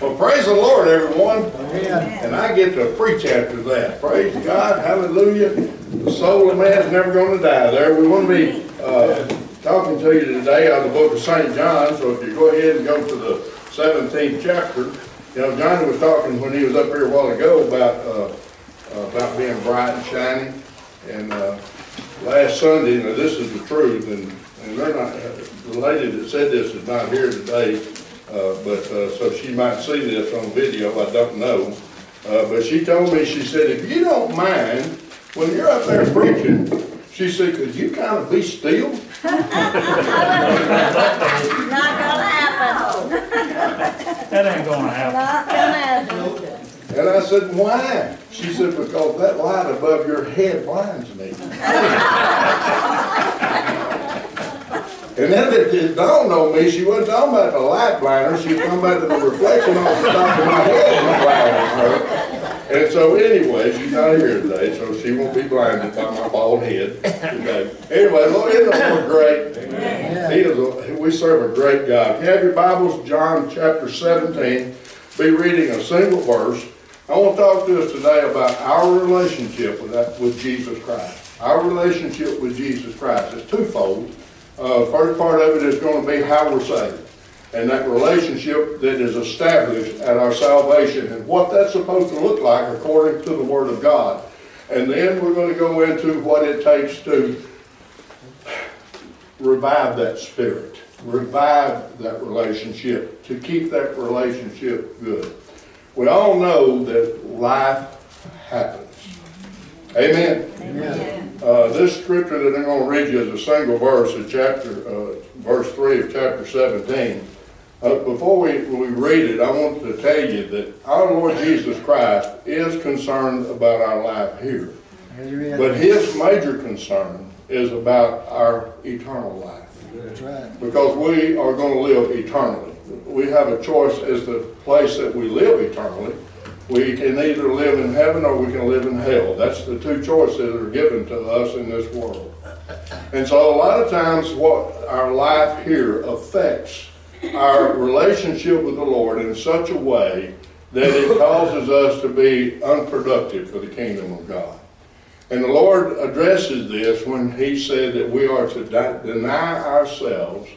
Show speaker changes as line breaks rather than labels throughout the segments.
Well, praise the Lord, everyone. And I get to preach after that. Praise God, hallelujah. The soul of man is never going to die. There, we want to be uh, talking to you today out of the book of St. John. So if you go ahead and go to the 17th chapter, you know, John was talking when he was up here a while ago about uh, about being bright and shining. And uh, last Sunday, now this is the truth, and, and they're not, the lady that said this is not here today, uh, but, uh, so she might see this on video, I don't know. Uh, but she told me, she said, if you don't mind, when you're up there preaching, she said, could you kind of be still?
Not gonna happen.
That ain't gonna happen.
Not gonna happen.
And I said, why? She said, because that light above your head blinds me. And then it, it dawned on me, she wasn't talking about the light blinder, she was talking about the reflection on the top of my head her. And so anyway, she's not here today, so she won't be blinded by my bald head today. Anyway, Lord, isn't the Lord great? He is a, we serve a great God. If you have your Bibles, John chapter 17, be reading a single verse. I want to talk to us today about our relationship with, that, with Jesus Christ. Our relationship with Jesus Christ is twofold. Uh, first part of it is going to be how we're saved. And that relationship that is established at our salvation and what that's supposed to look like according to the Word of God. And then we're going to go into what it takes to revive that spirit, revive that relationship, to keep that relationship good. We all know that life happens. Amen.
Amen.
Uh, this scripture that I'm going to read you is a single verse in chapter, uh, verse 3 of chapter 17. Uh, before we, we read it, I want to tell you that our Lord Jesus Christ is concerned about our life here. But his major concern is about our eternal life.
That's right.
Because we are going to live eternally. We have a choice as the place that we live eternally. We can either live in heaven or we can live in hell. That's the two choices that are given to us in this world. And so a lot of times what our life here affects our relationship with the Lord in such a way that it causes us to be unproductive for the kingdom of God. And the Lord addresses this when He said that we are to deny ourselves,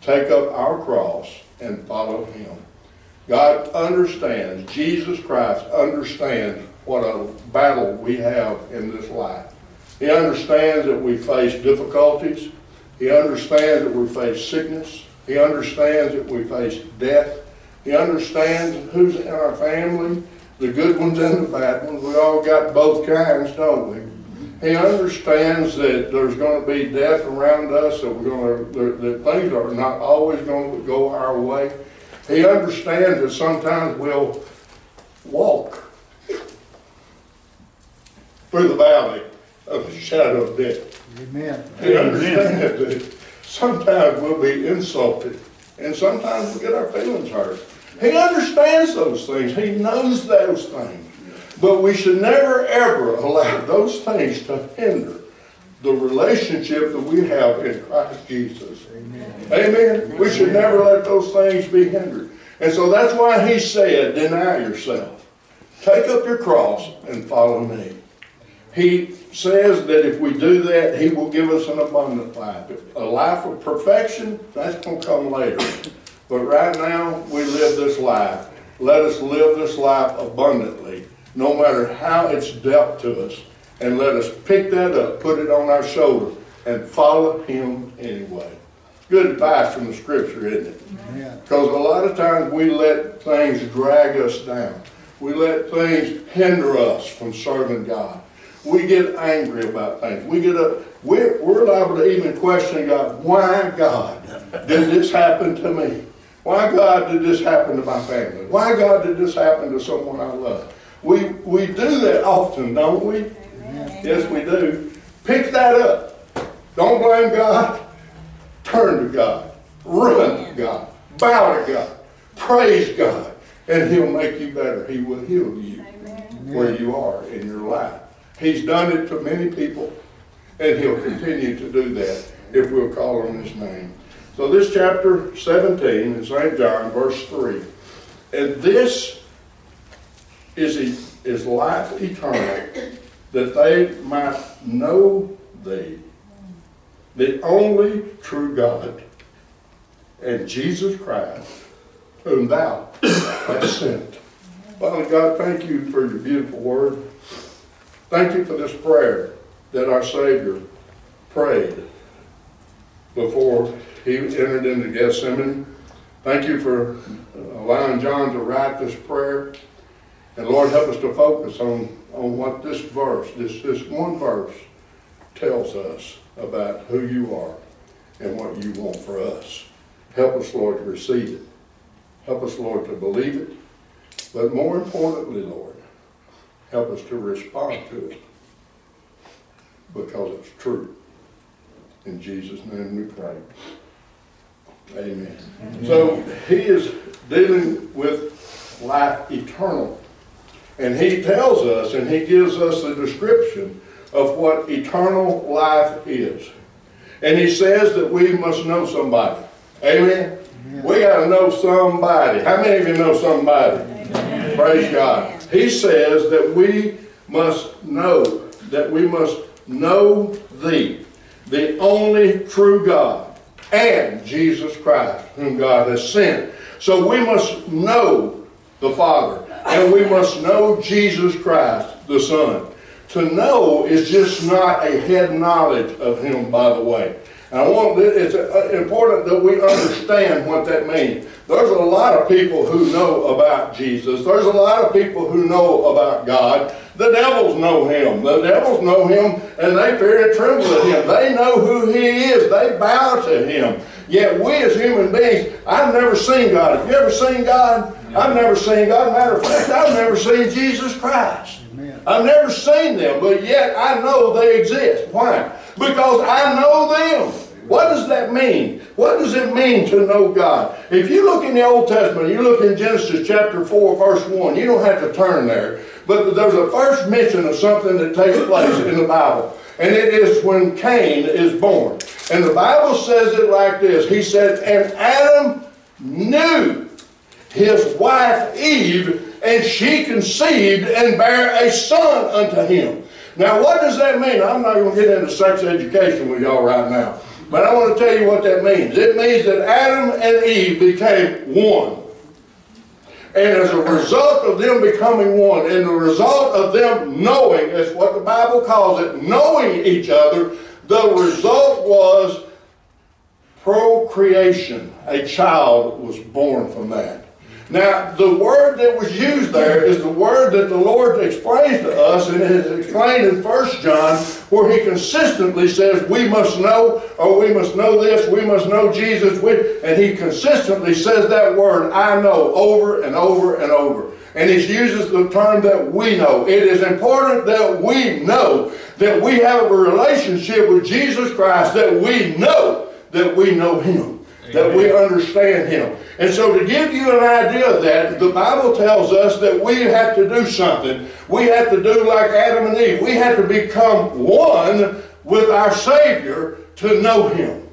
take up our cross, and follow Him. God understands, Jesus Christ understands what a battle we have in this life. He understands that we face difficulties. He understands that we face sickness. He understands that we face death. He understands who's in our family, the good ones and the bad ones. We all got both kinds, don't we? He understands that there's going to be death around us, that we're going to, that things are not always going to go our way. He understands that sometimes we'll walk through the valley of the shadow of death.
Amen.
He understands that sometimes we'll be insulted and sometimes we'll get our feelings hurt. He understands those things. He knows those things. But we should never ever allow those things to hinder the relationship that we have in Christ Jesus. Amen. We should never let those things be hindered. And so that's why he said, deny yourself. Take up your cross and follow me. He says that if we do that, he will give us an abundant life. A life of perfection, that's going to come later. But right now, we live this life. Let us live this life abundantly, no matter how it's dealt to us. And let us pick that up, put it on our shoulder, and follow him anyway. Good advice from the scripture, isn't it?
Yeah.
Because a lot of times we let things drag us down. We let things hinder us from serving God. We get angry about things. We get up, we're, we're liable to even question God, why God did this happen to me? Why God did this happen to my family? Why God did this happen to someone I love? We, we do that often, don't we? Yes, we do. Pick that up. Don't blame God. Turn to God. Run to God. Bow to God. Praise God. And He'll make you better. He will heal you where you are in your life. He's done it to many people, and He'll continue to do that if we'll call on His name. So this chapter 17 in St. John, verse 3, And this is, is life eternal, that they might know thee, the only true God, and Jesus Christ, whom thou hast sent. Father God, thank you for your beautiful word. Thank you for this prayer that our Savior prayed before he entered into Gethsemane. Thank you for allowing John to write this prayer. And Lord, help us to focus on, on what this verse, this, this one verse, tells us about who you are and what you want for us. Help us, Lord, to receive it. Help us, Lord, to believe it. But more importantly, Lord, help us to respond to it because it's true. In Jesus' name we pray. Amen. So he is dealing with life eternal. And he tells us and he gives us the description of what eternal life is. And he says that we must know somebody. Amen. We got to know somebody. How many of you know somebody? Praise God. He says that we must know, that we must know thee, the only true God, and Jesus Christ, whom God has sent. So we must know the Father, and we must know Jesus Christ, the Son. To know is just not a head knowledge of Him, by the way. And I want it's uh, important that we understand what that means. There's a lot of people who know about Jesus. There's a lot of people who know about God. The devils know him. The devils know him and they fear and tremble at him. They know who he is. They bow to him. Yet we as human beings, I've never seen God. Have you ever seen God? I've never seen God. Matter of fact, I've never seen Jesus Christ. I've never seen them, but yet I know they exist. Why? Because I know them. What does that mean? What does it mean to know God? If you look in the Old Testament, you look in Genesis chapter 4, verse 1, you don't have to turn there, but there's a first mention of something that takes place in the Bible. And it is when Cain is born. And the Bible says it like this He said, And Adam knew his wife Eve, and she conceived and bare a son unto him. Now, what does that mean? I'm not going to get into sex education with y'all right now. But I want to tell you what that means. It means that Adam and Eve became one. And as a result of them becoming one, and the result of them knowing, that's what the Bible calls it, knowing each other, the result was procreation. A child was born from that. Now, the word that was used there is the word that the Lord explains to us, and it is explained in 1 John, where he consistently says, We must know, or we must know this, we must know Jesus. And he consistently says that word, I know, over and over and over. And he uses the term that we know. It is important that we know that we have a relationship with Jesus Christ, that we know that we know him that we understand him. And so to give you an idea of that, the Bible tells us that we have to do something. We have to do like Adam and Eve. We have to become one with our Savior to know him.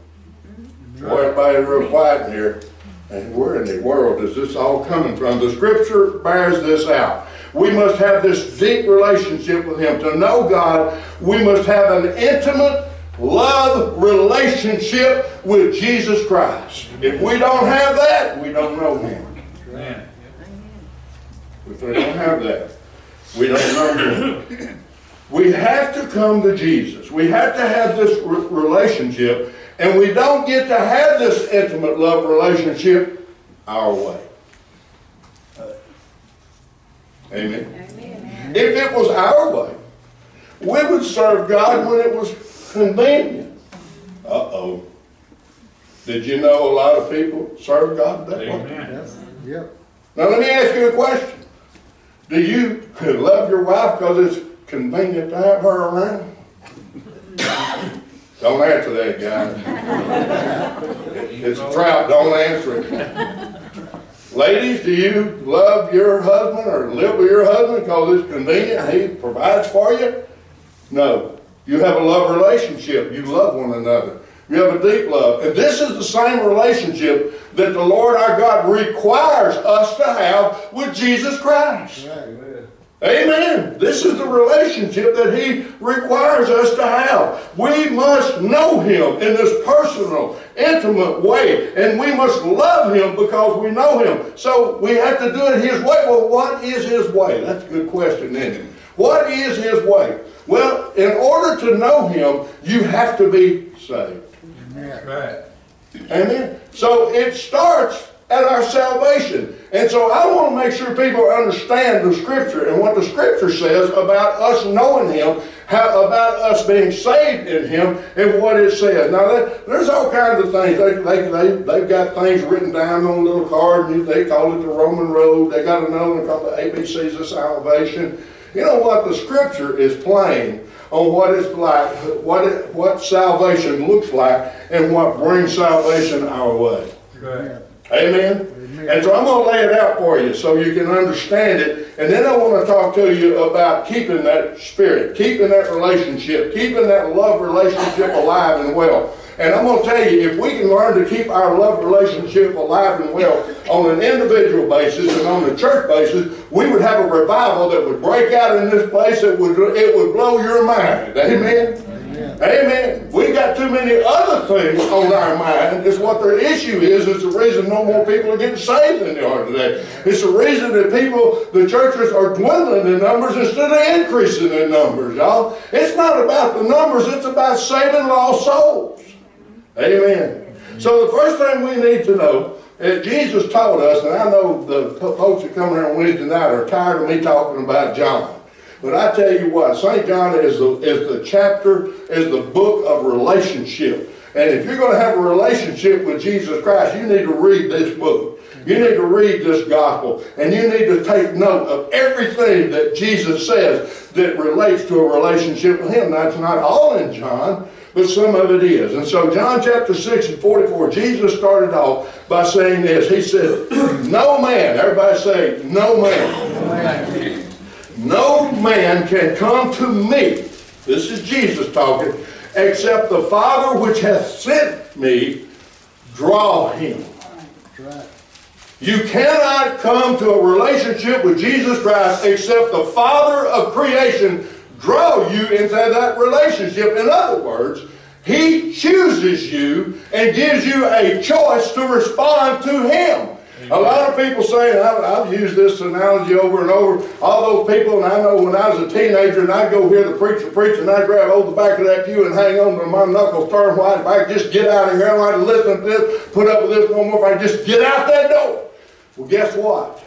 Mm-hmm. Boy, everybody real quiet in here. And where in the world is this all coming from? The scripture bears this out. We must have this deep relationship with him. To know God, we must have an intimate love relationship with Jesus Christ. If we don't have that, we don't know Him.
Amen.
If we don't have that, we don't know Him. We have to come to Jesus. We have to have this re- relationship, and we don't get to have this intimate love relationship our way. Amen. If it was our way, we would serve God when it was convenient. Uh-oh. Did you know a lot of people serve God that way?
Amen.
Yep.
Now let me ask you a question. Do you love your wife because it's convenient to have her around? Don't answer that, guys. It's a trap, don't answer it. Ladies, do you love your husband or live with your husband because it's convenient, he provides for you? No. You have a love relationship. You love one another. You have a deep love. And this is the same relationship that the Lord our God requires us to have with Jesus Christ. Amen. Amen. This is the relationship that He requires us to have. We must know Him in this personal, intimate way, and we must love Him because we know Him. So we have to do it His way. Well, what is His way? That's a good question, isn't it? What is His way? Well, in order to know Him, you have to be saved.
Right.
Amen. So it starts at our salvation. And so I want to make sure people understand the scripture and what the scripture says about us knowing him, how, about us being saved in him, and what it says. Now, that, there's all kinds of things. They, they, they, they've got things written down on a little card, and they call it the Roman road. They got another one called the ABCs of salvation. You know what? The scripture is plain on what it's like, what, it, what salvation looks like, and what brings salvation our way.
Right.
Amen? And so I'm going to lay it out for you so you can understand it. And then I want to talk to you about keeping that spirit, keeping that relationship, keeping that love relationship alive and well. And I'm going to tell you, if we can learn to keep our love relationship alive and well on an individual basis and on a church basis, we would have a revival that would break out in this place. It would, it would blow your mind. Amen? Amen. We got too many other things on our mind. It's what their issue is. It's the reason no more people are getting saved than they are today. It's the reason that people, the churches are dwindling in numbers instead of increasing in numbers, y'all. It's not about the numbers. It's about saving lost souls. Amen. So the first thing we need to know is Jesus taught us, and I know the folks that come here on Wednesday night are tired of me talking about John. But I tell you what, St. John is the, is the chapter, is the book of relationship. And if you're going to have a relationship with Jesus Christ, you need to read this book. You need to read this gospel. And you need to take note of everything that Jesus says that relates to a relationship with Him. That's not all in John, but some of it is. And so, John chapter 6 and 44, Jesus started off by saying this. He said, No man, everybody say, No man. No man can come to me, this is Jesus talking, except the Father which hath sent me draw him. You cannot come to a relationship with Jesus Christ except the Father of creation draw you into that relationship. In other words, He chooses you and gives you a choice to respond to Him. A lot of people say, I've used this analogy over and over, all those people, and I know when I was a teenager and I'd go hear the preacher preach and I'd grab hold the back of that pew and hang on to my knuckles, turn white, if I could just get out of here, I to listen to this, put up with this no more, if I could just get out that door. Well, guess what?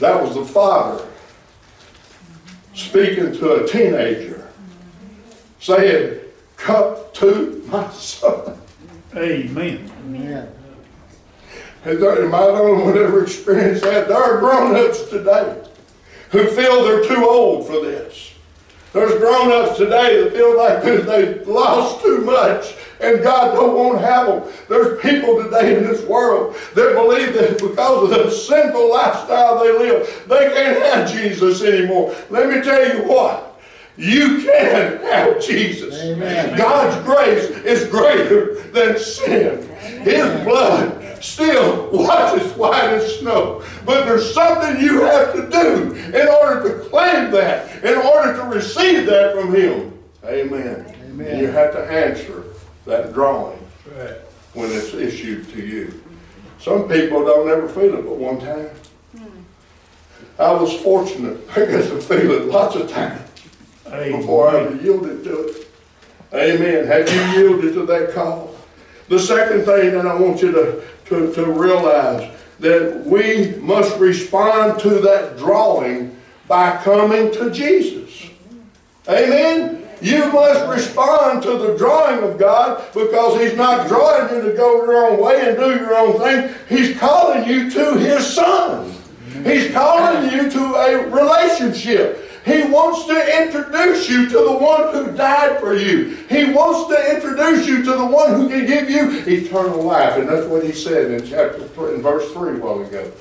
That was the father speaking to a teenager, saying, Come to my son.
Amen.
Amen.
And there, and I don't want to ever experience that. There are grown-ups today who feel they're too old for this. There's grown-ups today that feel like they've lost too much and God don't want to have them. There's people today in this world that believe that because of the sinful lifestyle they live, they can't have Jesus anymore. Let me tell you what. You can have Jesus.
Amen.
God's grace is greater than sin. His blood still washes white as snow. But there's something you have to do in order to claim that, in order to receive that from Him. Amen.
Amen.
And you have to answer that drawing
Right.
when it's issued to you. Some people don't ever feel it but one time. Hmm. I was fortunate. I got to feel it lots of times before I ever yielded to it. Amen. Have you yielded to that call? The second thing that I want you to, to, to realize that we must respond to that drawing by coming to Jesus. Amen. You must respond to the drawing of God because He's not drawing you to go your own way and do your own thing. He's calling you to His Son. He's calling you to a relationship. He wants to introduce you to the one who died for you. He wants to introduce you to the one who can give you eternal life. And that's what he said in chapter three, in verse 3 a while ago.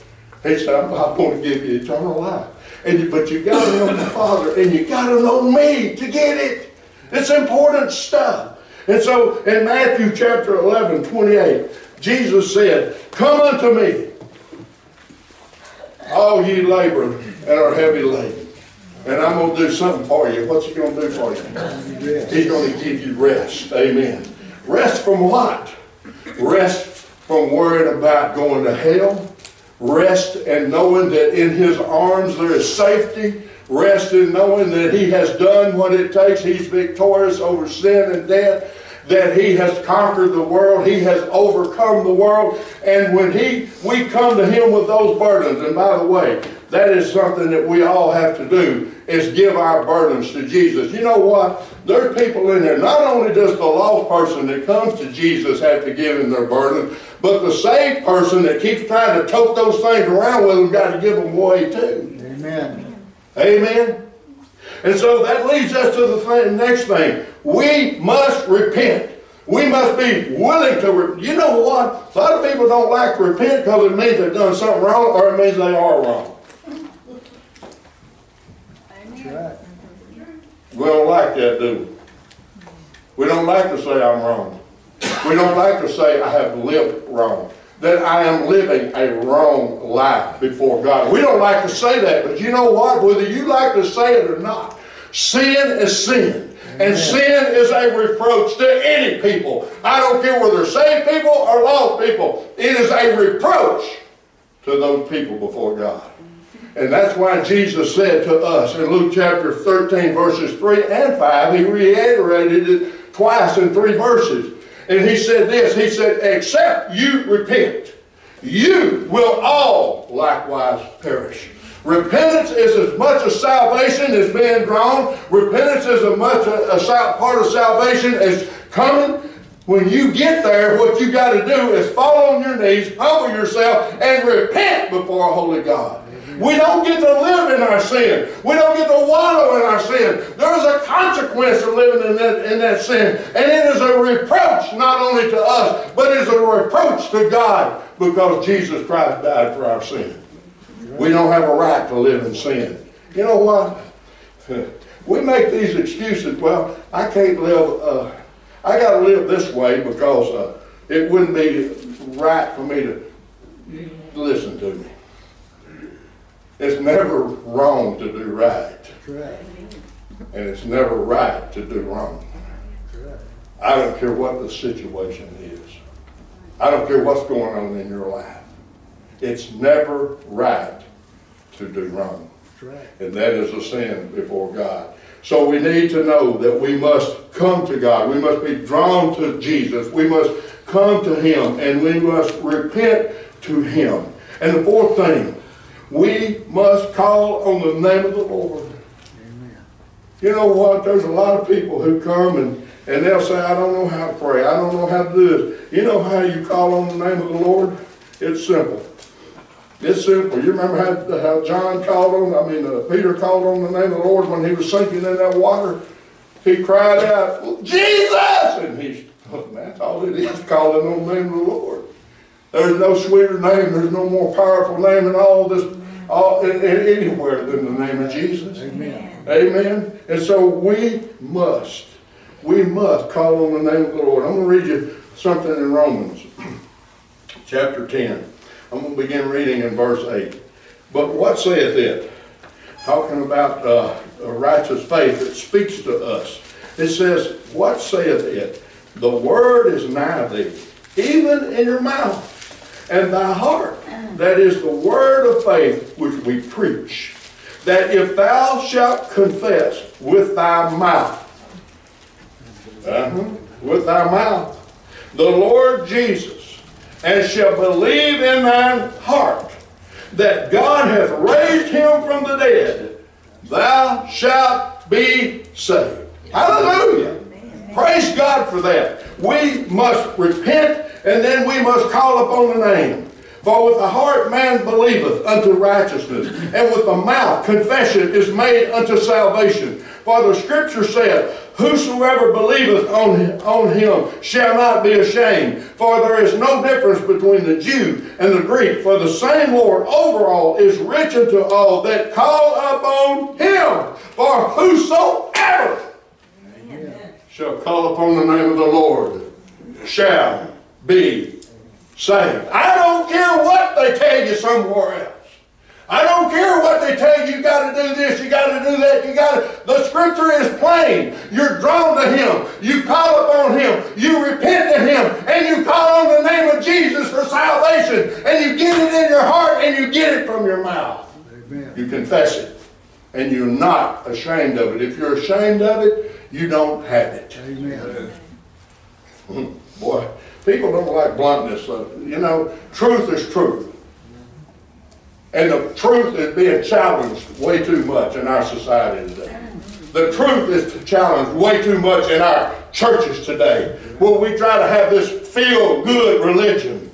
He said, I'm going to give you eternal life. And but you got to know the Father and you've got to know me to get it. It's important stuff. And so in Matthew chapter 11, 28, Jesus said, Come unto me, all ye labor and are heavy laden. And I'm going to do something for you. What's he going to do for you? He's going to give you rest. Amen. Rest from what? Rest from worrying about going to hell. Rest and knowing that in his arms there is safety. Rest in knowing that he has done what it takes. He's victorious over sin and death. That he has conquered the world. He has overcome the world. And when he we come to him with those burdens, and by the way, that is something that we all have to do is give our burdens to Jesus. You know what? There's people in there. Not only does the lost person that comes to Jesus have to give him their burden, but the saved person that keeps trying to tote those things around with them got to give them away too.
Amen.
Amen. And so that leads us to the th- next thing. We must repent. We must be willing to. You know what? A lot of people don't like to repent because it means they've done something wrong or it means they are wrong.
That's right.
We don't like that, do we? We don't like to say I'm wrong. We don't like to say I have lived wrong. That I am living a wrong life before God. We don't like to say that, but you know what? Whether you like to say it or not, sin is sin. And sin is a reproach to any people. I don't care whether they're saved people or lost people. It is a reproach to those people before God. And that's why Jesus said to us in Luke chapter 13, verses 3 and 5, he reiterated it twice in three verses. And he said this He said, Except you repent, you will all likewise perish. Repentance is as much a salvation as being drawn. Repentance is as much a, a part of salvation as coming. When you get there, what you got to do is fall on your knees, humble yourself, and repent before a holy God. We don't get to live in our sin. We don't get to wallow in our sin. There is a consequence of living in that, in that sin. And it is a reproach not only to us, but it is a reproach to God because Jesus Christ died for our sin. We don't have a right to live in sin. You know what? We make these excuses. Well, I can't live, uh, I got to live this way because uh, it wouldn't be right for me to listen to me. It's never wrong to do right,
right.
and it's never right to do wrong.
Right.
I don't care what the situation is. I don't care what's going on in your life. It's never right to do wrong.
Right.
And that is a sin before God. So we need to know that we must come to God. We must be drawn to Jesus. We must come to Him and we must repent to Him. And the fourth thing, we must call on the name of the Lord.
Amen.
You know what? There's a lot of people who come and, and they'll say, I don't know how to pray. I don't know how to do this. You know how you call on the name of the Lord? It's simple. It's simple. You remember how, how John called on, I mean, uh, Peter called on the name of the Lord when he was sinking in that water? He cried out, Jesus! And he's, that's all it is, calling on the name of the Lord. There's no sweeter name, there's no more powerful name in all this, all, in, in anywhere than the name of Jesus.
Amen.
Amen. And so we must, we must call on the name of the Lord. I'm going to read you something in Romans chapter 10. I'm going to begin reading in verse 8. But what saith it? Talking about uh, a righteous faith that speaks to us. It says, What saith it? The word is nigh thee, even in your mouth and thy heart. That is the word of faith which we preach. That if thou shalt confess with thy mouth, uh-huh, with thy mouth, the Lord Jesus, and shall believe in thine heart that God hath raised him from the dead, thou shalt be saved. Hallelujah. Praise God for that. We must repent and then we must call upon the name. For with the heart man believeth unto righteousness, and with the mouth confession is made unto salvation. For the scripture saith, Whosoever believeth on him, on him shall not be ashamed. For there is no difference between the Jew and the Greek. For the same Lord over all is rich unto all that call upon him. For whosoever shall call upon the name of the Lord shall be saved. I don't care what they tell you somewhere else. I don't care what they tell you, you got to do this, you got to do that, you got to. The scripture is plain. You're drawn to Him. You call upon Him. You repent to Him. And you call on the name of Jesus for salvation. And you get it in your heart and you get it from your mouth.
Amen.
You confess it. And you're not ashamed of it. If you're ashamed of it, you don't have it.
Amen.
Hmm, boy, people don't like bluntness. So, you know, truth is truth. And the truth is being challenged way too much in our society today. The truth is challenged way too much in our churches today. Well, we try to have this feel good religion.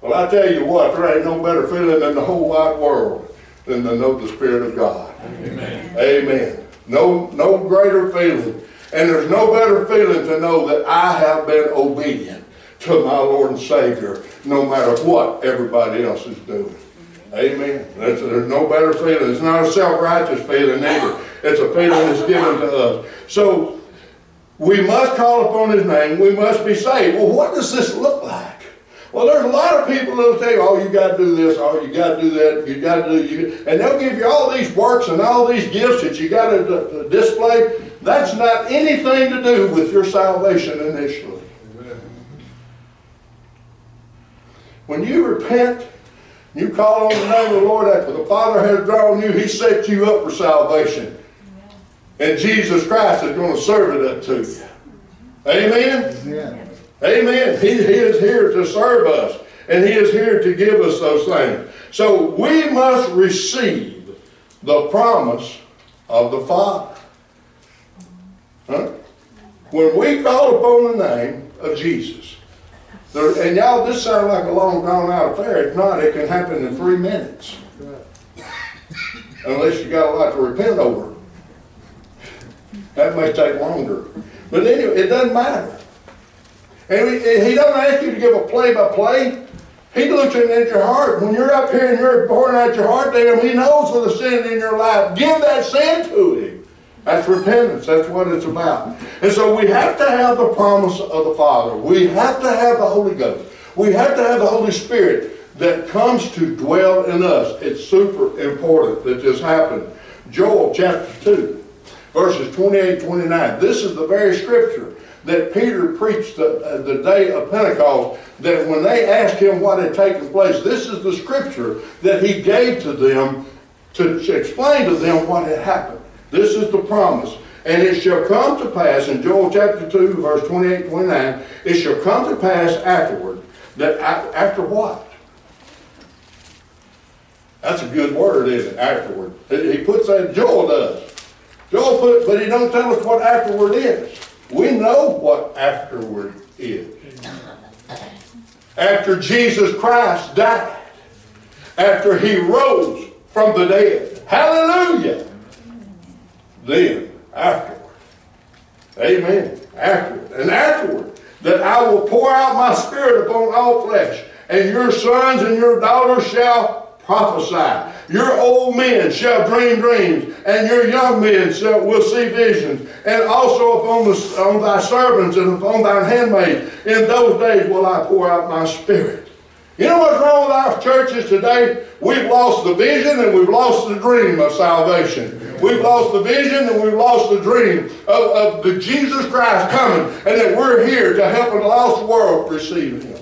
Well, I tell you what, there ain't no better feeling in the whole wide world than to know the Spirit of God. Amen. Amen. No, no greater feeling. And there's no better feeling to know that I have been obedient to my Lord and Savior, no matter what everybody else is doing. Amen. There's, there's no better feeling. It's not a self-righteous feeling either. It's a feeling that's given to us. So we must call upon His name. We must be saved. Well, what does this look like? Well, there's a lot of people that'll tell you, oh, you got to do this, oh, you got to do that, you got to do, you, and they'll give you all these works and all these gifts that you got to display. That's not anything to do with your salvation initially. When you repent, you call on the name of the Lord after the Father has drawn you, He set you up for salvation. And Jesus Christ is going to serve it up to you. Amen?
Amen.
Amen. He, he is here to serve us. And He is here to give us those things. So we must receive the promise of the Father. Huh? When we call upon the name of Jesus, there, and y'all, this sounds like a long drawn out affair. If not, it can happen in three minutes. Unless you got a lot to repent over. That may take longer. But anyway, it doesn't matter. And he, doesn't ask you to give a play-by-play. He looks in at your heart. When you're up here and you're pouring out your heart to him, he knows what the sin in your life. Give that sin to him. That's repentance. That's what it's about. And so we have to have the promise of the Father. We have to have the Holy Ghost. We have to have the Holy Spirit that comes to dwell in us. It's super important that this happen. Joel chapter 2, verses 28 29. This is the very scripture that Peter preached the, uh, the day of Pentecost, that when they asked him what had taken place, this is the scripture that he gave to them to, to explain to them what had happened. This is the promise. And it shall come to pass, in Joel chapter 2, verse 28 29, it shall come to pass afterward, that after what? That's a good word, isn't it? Afterward. He puts that, Joel does. Joel put, but he don't tell us what afterward is. We know what afterward is. After Jesus Christ died, after he rose from the dead. Hallelujah. Then, afterward. Amen. Afterward. And afterward, that I will pour out my spirit upon all flesh, and your sons and your daughters shall prophesy. Your old men shall dream dreams, and your young men shall, will see visions. And also upon, the, on thy servants and upon thine handmaids, in those days will I pour out my spirit. You know what's wrong with our churches today? We've lost the vision and we've lost the dream of salvation. We've lost the vision and we've lost the dream of, of the Jesus Christ coming and that we're here to help a lost world receive Him.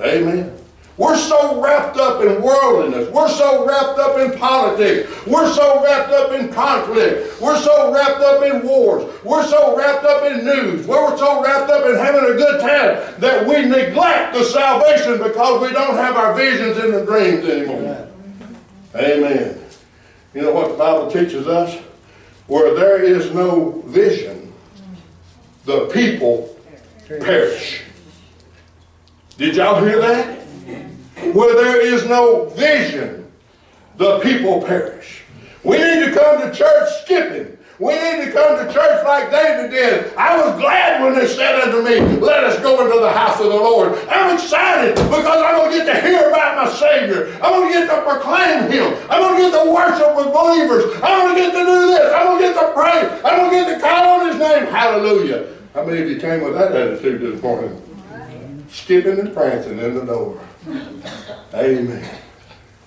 Amen. We're so wrapped up in worldliness. We're so wrapped up in politics. We're so wrapped up in conflict. We're so wrapped up in wars. We're so wrapped up in news. We're so wrapped up in having a good time that we neglect the salvation because we don't have our visions and the dreams anymore. Amen. You know what the Bible teaches us? Where there is no vision, the people perish. Did y'all hear that? Where there is no vision, the people perish. We need to come to church skipping. We need to come to church like David did. I was glad when they said unto me, Let us go into the house of the Lord. I'm excited because I'm going to get to hear about my Savior. I'm going to get to proclaim Him. I'm going to get to worship with believers. I'm going to get to do this. I'm going to get to pray. I'm going to get to call on His name. Hallelujah. How many of you came with that attitude this morning? skipping and prancing in the door. Amen.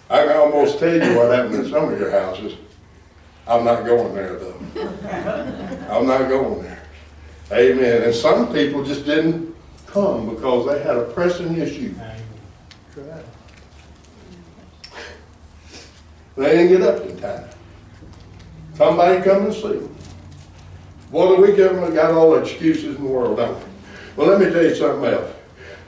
I can almost tell you what happened in some of your houses. I'm not going there though. I'm not going there. Amen. And some people just didn't come because they had a pressing issue. They didn't get up in time. Somebody come and see them. Boy, do we got all the excuses in the world, don't we? Well, let me tell you something else.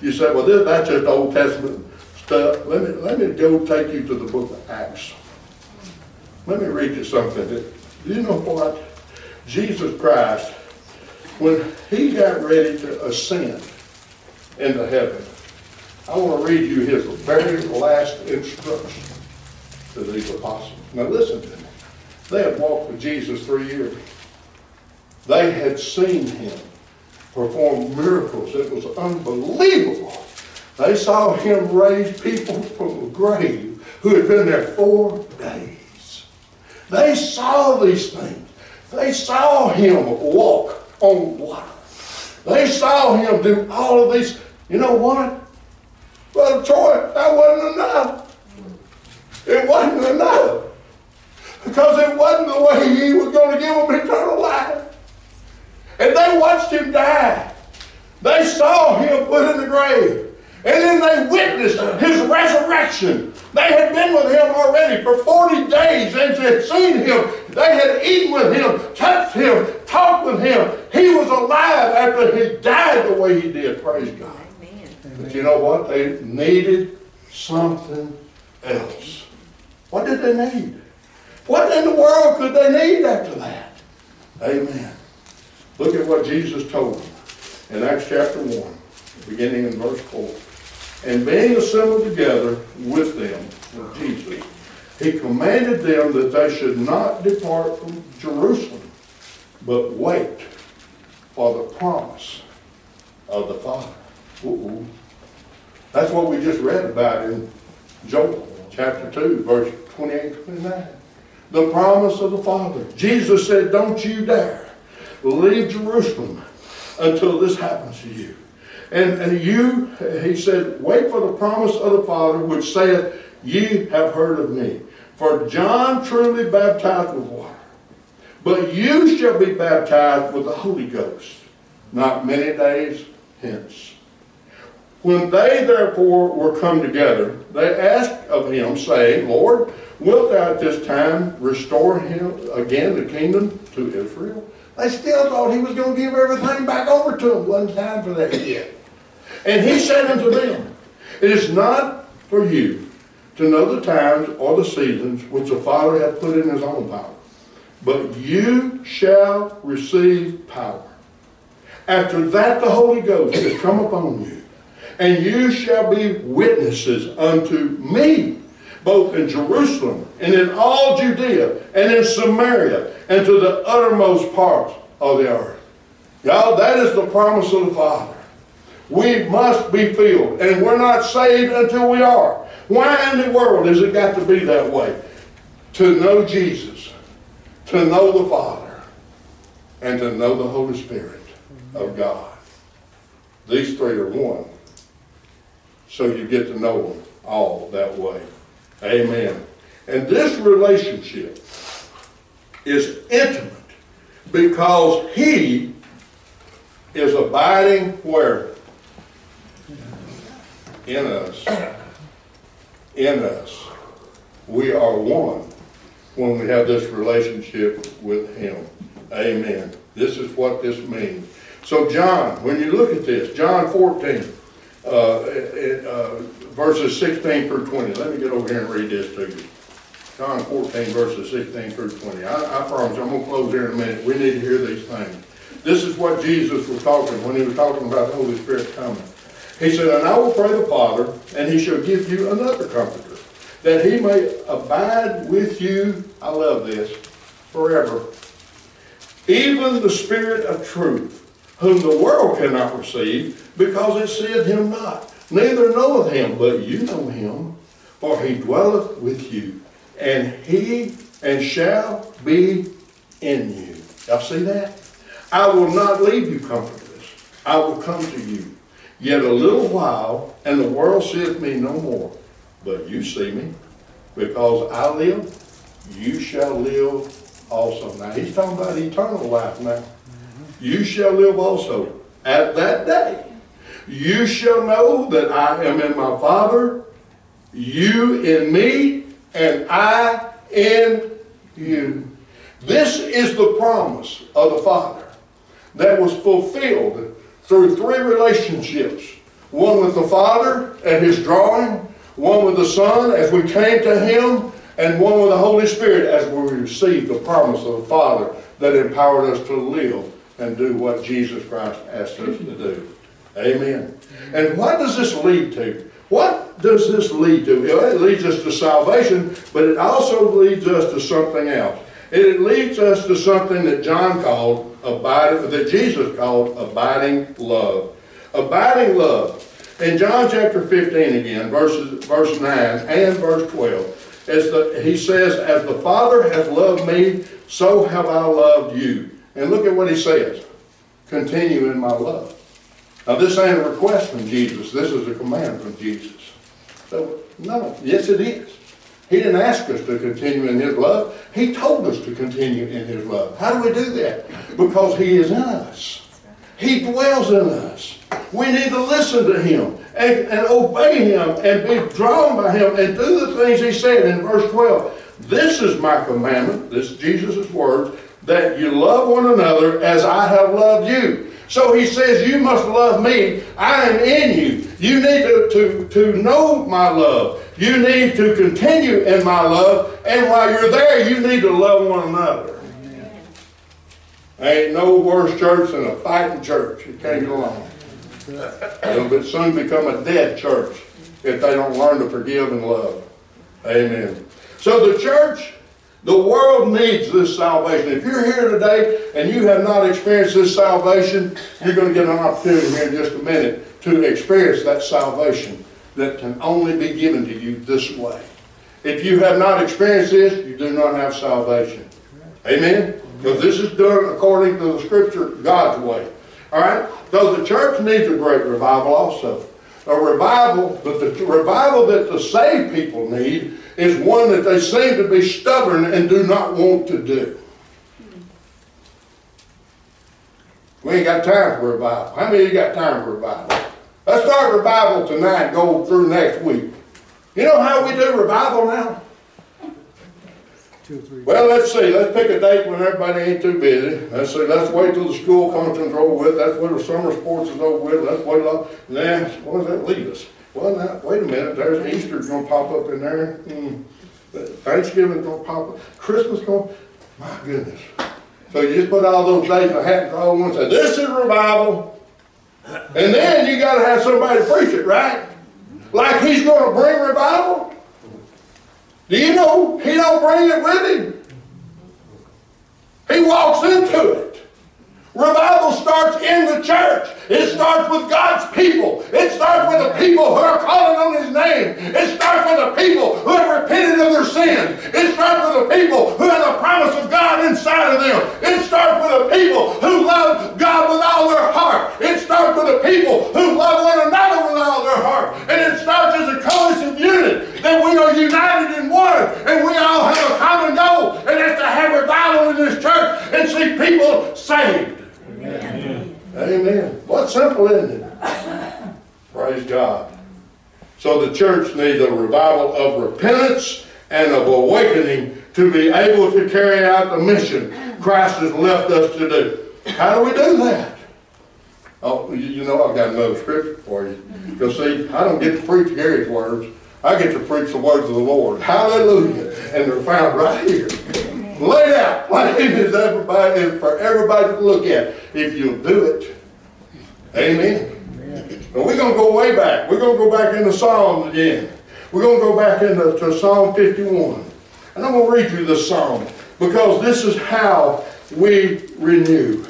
You say, well, this, that's just Old Testament stuff. Let me, let me go take you to the book of Acts. Let me read you something. Do you know what? Jesus Christ, when he got ready to ascend into heaven, I want to read you his very last instruction to these apostles. Now listen to me. They had walked with Jesus three years. They had seen him perform miracles. It was unbelievable. They saw him raise people from the grave who had been there four days. They saw these things. They saw him walk on water. They saw him do all of these. You know what? Brother Troy, that wasn't enough. It wasn't enough. Because it wasn't the way he was going to give them eternal life. And they watched him die. They saw him put in the grave. And then they witnessed his resurrection. They had been with him already for 40 days and had seen him. They had eaten with him, touched him, talked with him. He was alive after he died the way he did. Praise God. Amen. But you know what? They needed something else. What did they need? What in the world could they need after that? Amen. Look at what Jesus told them in Acts chapter 1, beginning in verse 4. And being assembled together with them, with Jesus, he commanded them that they should not depart from Jerusalem, but wait for the promise of the Father. Ooh. That's what we just read about in Joel chapter 2, verse 28 29. The promise of the Father. Jesus said, Don't you dare leave Jerusalem until this happens to you. And, and you, he said, wait for the promise of the Father, which saith, Ye have heard of me. For John truly baptized with water, but you shall be baptized with the Holy Ghost, not many days hence. When they therefore were come together, they asked of him, saying, Lord, wilt thou at this time restore him again the kingdom to Israel? They still thought he was going to give everything back over to them. Wasn't time for that yet. And he said unto them, It is not for you to know the times or the seasons which the Father hath put in his own power, but you shall receive power. After that the Holy Ghost is come upon you, and you shall be witnesses unto me, both in Jerusalem and in all Judea and in Samaria and to the uttermost parts of the earth. Y'all, that is the promise of the Father. We must be filled, and we're not saved until we are. Why in the world has it got to be that way? To know Jesus, to know the Father, and to know the Holy Spirit of God. These three are one. So you get to know them all that way. Amen. And this relationship is intimate because he is abiding where? In us. In us. We are one when we have this relationship with him. Amen. This is what this means. So John, when you look at this, John 14, uh, uh, verses 16 through 20. Let me get over here and read this to you. John 14, verses 16 through 20. I, I promise, I'm going to close here in a minute. We need to hear these things. This is what Jesus was talking when he was talking about the Holy Spirit coming. He said, And I will pray the Father, and he shall give you another comforter, that he may abide with you, I love this, forever. Even the Spirit of truth, whom the world cannot receive, because it seeth him not, neither knoweth him, but you know him, for he dwelleth with you, and he and shall be in you. Y'all see that? I will not leave you comfortless. I will come to you. Yet a little while, and the world seeth me no more. But you see me. Because I live, you shall live also. Now, he's talking about eternal life now. You shall live also. At that day, you shall know that I am in my Father, you in me, and I in you. This is the promise of the Father that was fulfilled through three relationships. One with the Father at His drawing, one with the Son as we came to Him, and one with the Holy Spirit as we received the promise of the Father that empowered us to live and do what Jesus Christ asked us to do. Amen. And what does this lead to? What does this lead to? It leads us to salvation, but it also leads us to something else. It leads us to something that John called abiding, that Jesus called abiding love. Abiding love. In John chapter 15 again, verses, verse 9 and verse 12, as the, he says, As the Father hath loved me, so have I loved you. And look at what he says. Continue in my love. Now this ain't a request from Jesus. This is a command from Jesus. So, no, yes it is. He didn't ask us to continue in His love. He told us to continue in His love. How do we do that? Because He is in us. He dwells in us. We need to listen to Him and, and obey Him and be drawn by Him and do the things He said in verse 12. This is my commandment, this is Jesus' words, that you love one another as I have loved you. So he says, You must love me. I am in you. You need to, to, to know my love. You need to continue in my love. And while you're there, you need to love one another. Ain't no worse church than a fighting church. You can't get along. It'll soon become a dead church if they don't learn to forgive and love. Amen. So the church the world needs this salvation. If you're here today and you have not experienced this salvation, you're going to get an opportunity here in just a minute to experience that salvation that can only be given to you this way. If you have not experienced this, you do not have salvation. Amen? Because this is done according to the scripture, God's way. All right? So the church needs a great revival also. A revival, but the revival that the saved people need is one that they seem to be stubborn and do not want to do. We ain't got time for revival. How many of you got time for revival? Let's start revival tonight go through next week. You know how we do revival now?
Two three.
Well, let's see. Let's pick a date when everybody ain't too busy. Let's see. Let's wait till the school functions over with. That's when the summer sports is over with. Let's wait. Nah, what does that leave us? Well, now, wait a minute, there's Easter's gonna pop up in there. Hmm. Thanksgiving's gonna pop up, Christmas gonna, my goodness. So you just put all those days in a hat and throw them and say, this is revival. And then you gotta have somebody preach it, right? Like he's gonna bring revival. Do you know he don't bring it with him? He walks into it. Revival starts in the church. It starts with God's people. It starts with the people who are calling on His name. It starts with the people who have repented of their sins. It starts with the people who have the promise of God inside of them. It starts with the people who love God with all their heart. It starts with the people who love one another with all their heart. And it starts as a cohesive unit that we are united in one and we all have a common goal and that's to have revival in this church and see people saved. Amen. Amen. What simple, isn't it? Praise God. So the church needs a revival of repentance and of awakening to be able to carry out the mission Christ has left us to do. How do we do that? Oh, you know I've got another scripture for you. Because see, I don't get to preach Gary's words. I get to preach the words of the Lord. Hallelujah. And they're found right here laid out plain as everybody and for everybody to look at if you'll do it. Amen. And we're going to go way back. We're going to go back into Psalms again. We're going to go back into to Psalm 51. And I'm going to read you this psalm because this is how we renew.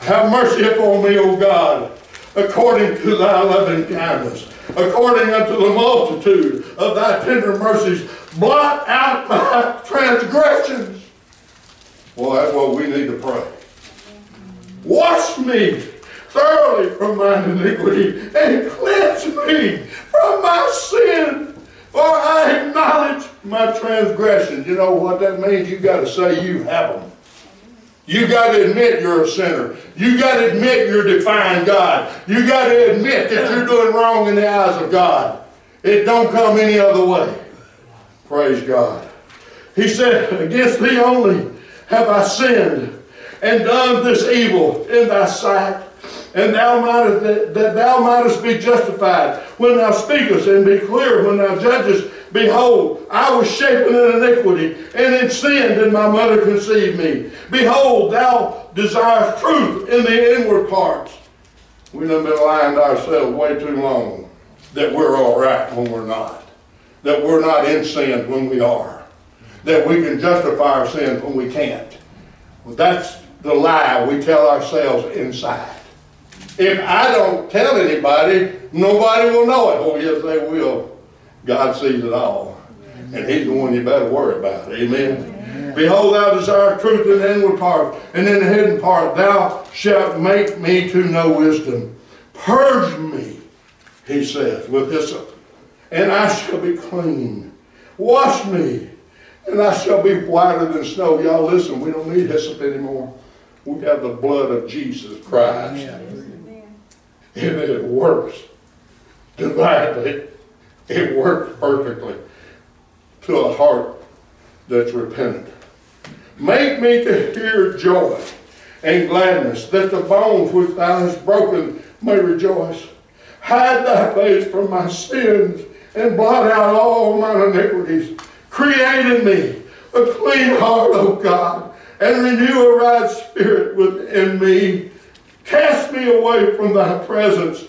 Have mercy upon me, O God, according to thy loving kindness, according unto the multitude of thy tender mercies, blot out my transgressions. Well, that's what we need to pray. Wash me thoroughly from mine iniquity and cleanse me from my sin. For I acknowledge my transgressions. You know what that means? You got to say you have them. You got to admit you're a sinner. You got to admit you're defying God. You got to admit that you're doing wrong in the eyes of God. It don't come any other way. Praise God. He said, Against thee only have I sinned and done this evil in thy sight, and thou mightest, that, thou mightest be justified when thou speakest, and be clear when thou judgest. Behold, I was shapen in iniquity, and in sin did my mother conceive me. Behold, thou desirest truth in the inward parts. We've been lying to ourselves way too long that we're all right when we're not. That we're not in sin when we are. That we can justify our sins when we can't. Well, that's the lie we tell ourselves inside. If I don't tell anybody, nobody will know it. Oh, yes, they will. God sees it all. And He's the one you better worry about. Amen. Behold, thou desire truth in the inward part, and in the hidden part thou shalt make me to know wisdom. Purge me, he says, with hyssop, and I shall be clean. Wash me, and I shall be whiter than snow. Y'all listen, we don't need hyssop anymore. We have the blood of Jesus Christ. And it works divinely. It works perfectly to a heart that's repentant. Make me to hear joy and gladness, that the bones which thou hast broken may rejoice. Hide thy face from my sins and blot out all mine iniquities. Create in me a clean heart, O God, and renew a right spirit within me. Cast me away from thy presence,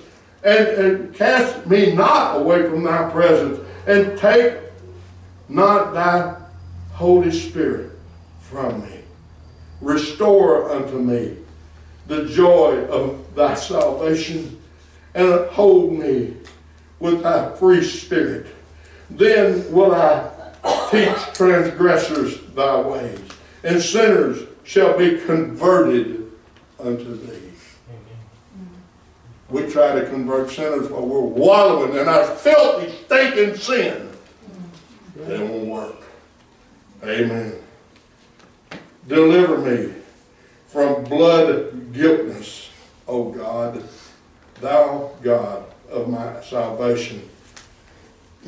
and, and cast me not away from thy presence, and take not thy Holy Spirit from me. Restore unto me the joy of thy salvation, and uphold me with thy free spirit. Then will I teach transgressors thy ways, and sinners shall be converted unto thee. We try to convert sinners while we're wallowing in our filthy, stinking sin. Mm-hmm. It won't work. Amen. Deliver me from blood guiltness, O God, thou God of my salvation,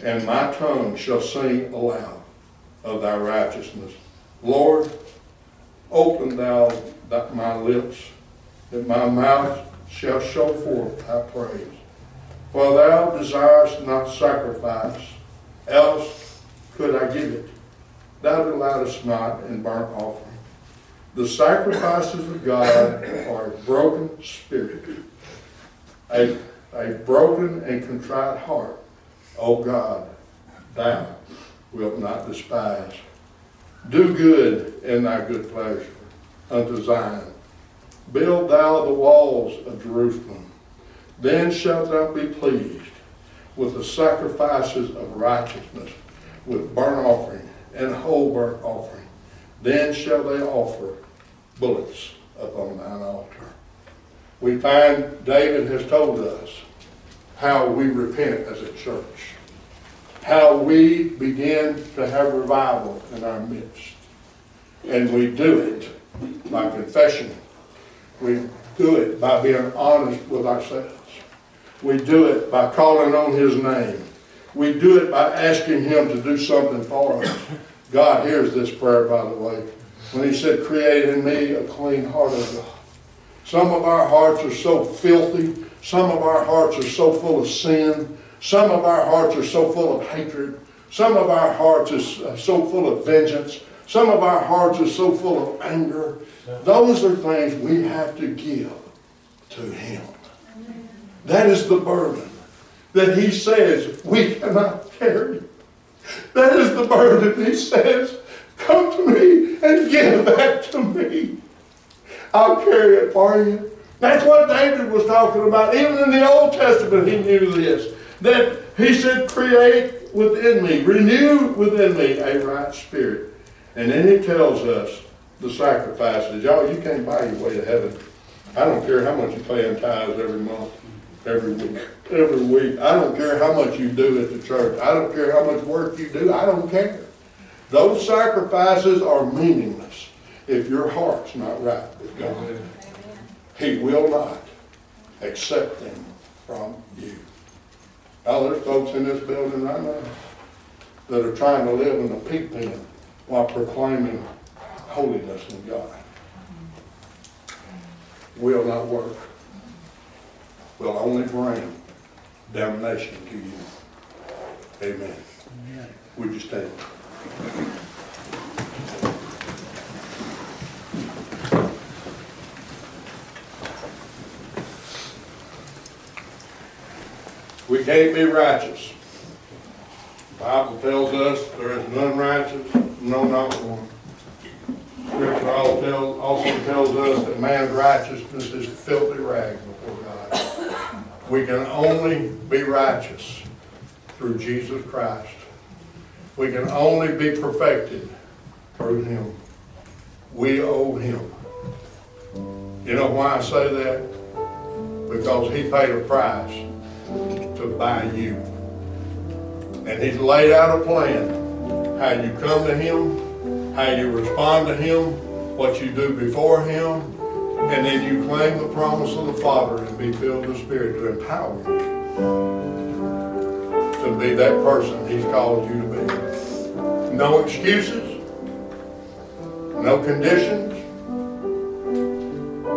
and my tongue shall sing aloud of thy righteousness. Lord, open thou th- my lips, that my mouth shall show forth thy praise. For thou desirest not sacrifice, else could I give it. Thou delightest not in burnt offering. The sacrifices of God are a broken spirit, a, a broken and contrite heart. O God, thou wilt not despise. Do good in thy good pleasure unto Zion. Build thou the walls of Jerusalem. Then shalt thou be pleased with the sacrifices of righteousness, with burnt offering and whole burnt offering. Then shall they offer bullocks upon thine altar. We find David has told us how we repent as a church, how we begin to have revival in our midst. And we do it by confession. We do it by being honest with ourselves. We do it by calling on His name. We do it by asking Him to do something for us. God hears this prayer, by the way. When He said, Create in me a clean heart, of God. Some of our hearts are so filthy. Some of our hearts are so full of sin. Some of our hearts are so full of hatred. Some of our hearts is uh, so full of vengeance. Some of our hearts are so full of anger. Those are things we have to give to Him. That is the burden that He says we cannot carry. That is the burden He says, come to me and give that to me. I'll carry it for you. That's what David was talking about. Even in the Old Testament, he knew this. That he said, create within me, renew within me a right spirit. And then he tells us the sacrifices. Y'all, you can't buy your way to heaven. I don't care how much you pay in tithes every month, every week, every week. I don't care how much you do at the church. I don't care how much work you do. I don't care. Those sacrifices are meaningless if your heart's not right with God. He will not accept them from you. Now, there's folks in this building right now that are trying to live in a pig pen while proclaiming holiness in God. Will not work. Will only bring damnation to you. Amen. Would you stand? We can't be righteous. Bible tells us there is none righteous, no, not one. Scripture also tells, also tells us that man's righteousness is filthy rags before God. We can only be righteous through Jesus Christ. We can only be perfected through Him. We owe Him. You know why I say that? Because He paid a price to buy you. And He's laid out a plan how you come to Him, how you respond to Him, what you do before Him, and then you claim the promise of the Father and be filled with the Spirit to empower you to be that person He's called you to be. No excuses, no conditions.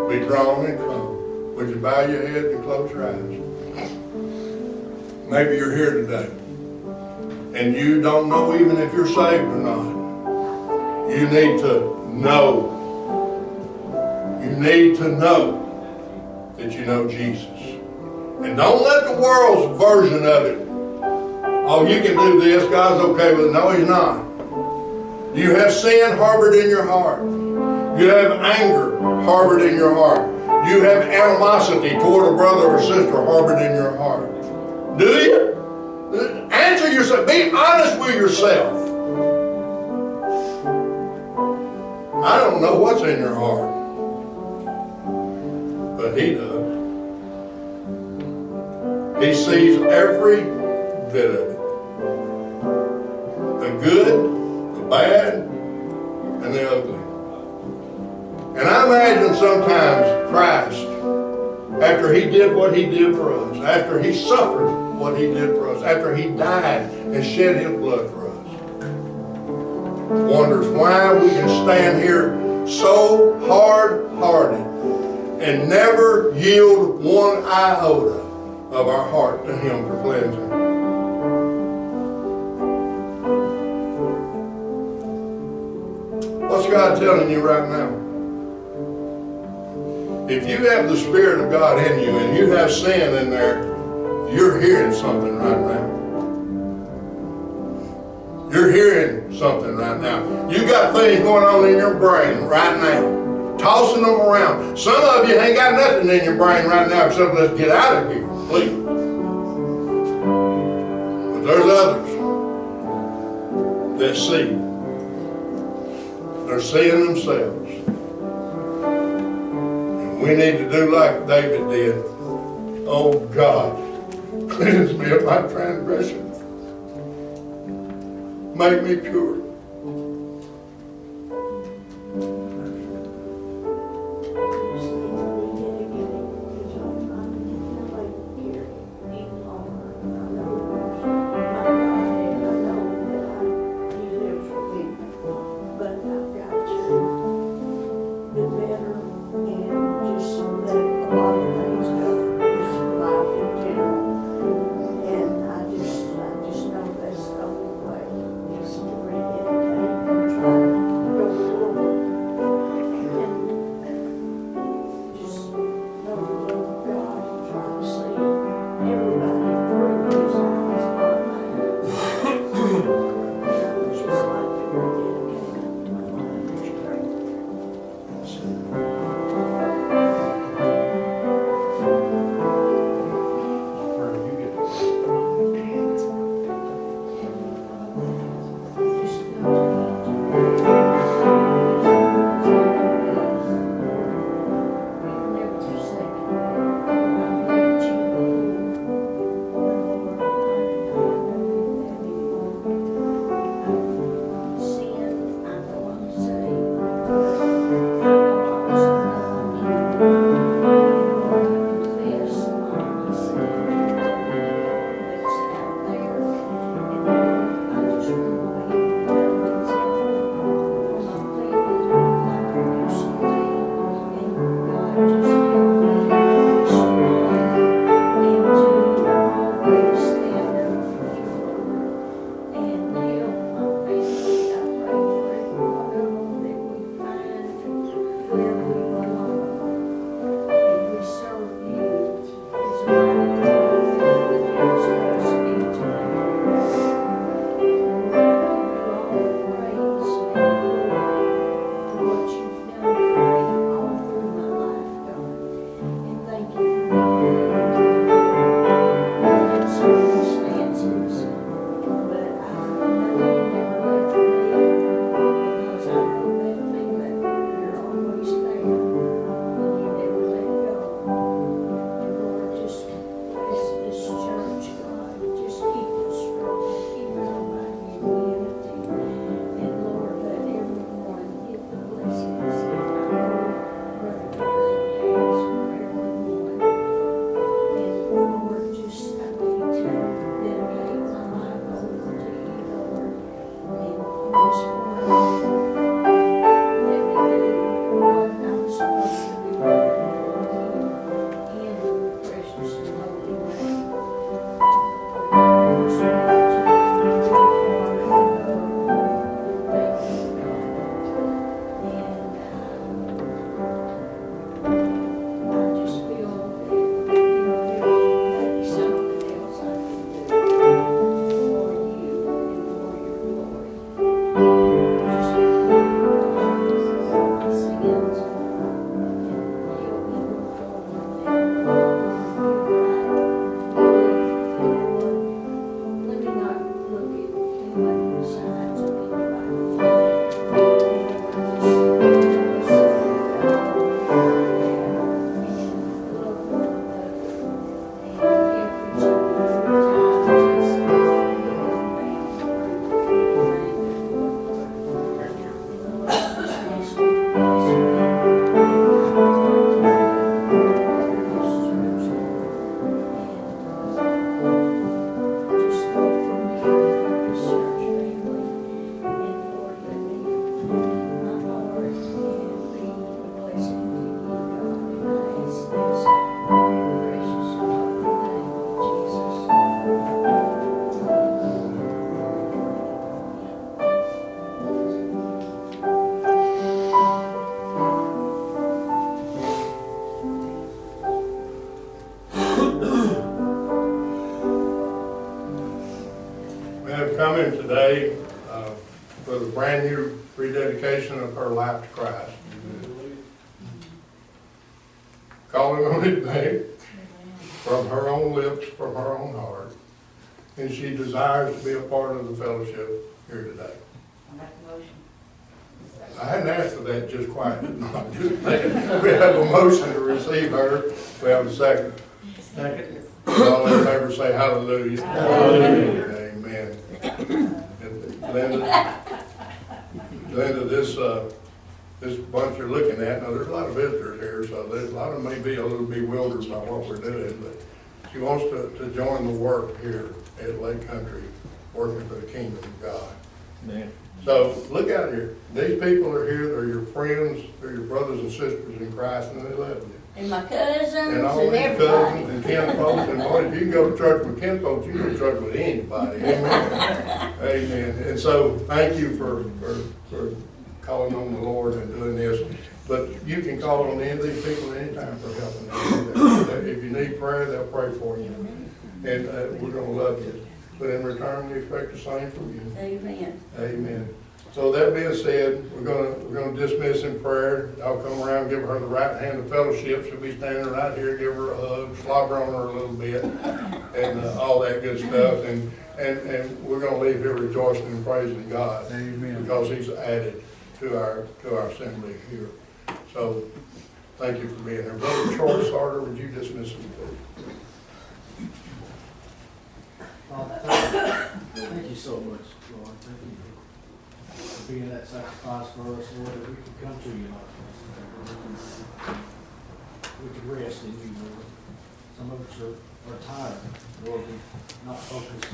Be drawn and come. Would you bow your head and close your eyes? Maybe you're here today and you don't know even if you're saved or not. You need to know. You need to know that you know Jesus. And don't let the world's version of it, oh, you can do this, God's okay with it. No, He's not. You have sin harbored in your heart. You have anger harbored in your heart. You have animosity toward a brother or sister harbored in your heart. Do you? Answer yourself. Be honest with yourself. I don't know what's in your heart, but He does. He sees every bit of it the good, the bad, and the ugly. And I imagine sometimes Christ, after He did what He did for us, after He suffered what He did for us, after He died and shed His blood for us, wonders why we can stand here so hard-hearted and never yield one iota of our heart to Him for cleansing. What's God telling you right now? If you have the Spirit of God in you and you have sin in there, you're hearing something right now. You're hearing something right now. You got things going on in your brain right now, tossing them around. Some of you ain't got nothing in your brain right now except let's get out of here, please. But there's others that see. They're seeing themselves. And we need to do like David did. Oh God, cleanse me of my transgressions. Make me pure. They're your brothers and sisters in Christ, and they love you.
And my cousins
And all
and
these
everybody.
cousins and kinfolks, and boy, if you can go to church with kinfolks, you can go to church with anybody, amen? Amen, and so, thank you for, for, for calling on the Lord and doing this. But you can call on any of these people anytime for helping them. If you need prayer, they'll pray for you, and, uh, we're gonna love you. But in return, we expect the same from you.
Amen.
Amen. So that being said, we're gonna, we're gonna dismiss in prayer. I'll come around, give her the right hand of fellowship. She'll be standing right here, give her a hug, slobber on her a little bit, and uh, all that good stuff. And, and, and we're gonna leave here rejoicing and praising God.
Amen.
Because He's added to our, to our assembly here. So, thank you for being here. Brother Troy Sarter, would you dismiss us, please?
Father, thank you. Thank you so much, Lord. You for being that sacrifice for us, Lord, that we can come to you. That We can- rest in you, Lord. Some of us are, are tired, Lord, we're not focused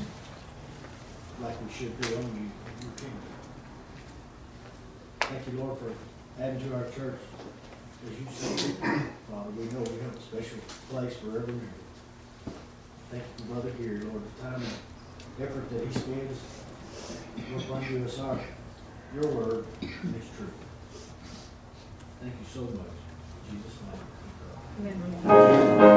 like we should be on you, your kingdom. Thank you, Lord, for adding to our church. As you said, Father, we know we have a special place for every member. Thank you, brother here, Lord, for the time and effort that he spends, will bring to us our, your word, is true. Thank you so much. In Jesus' name.
Amen.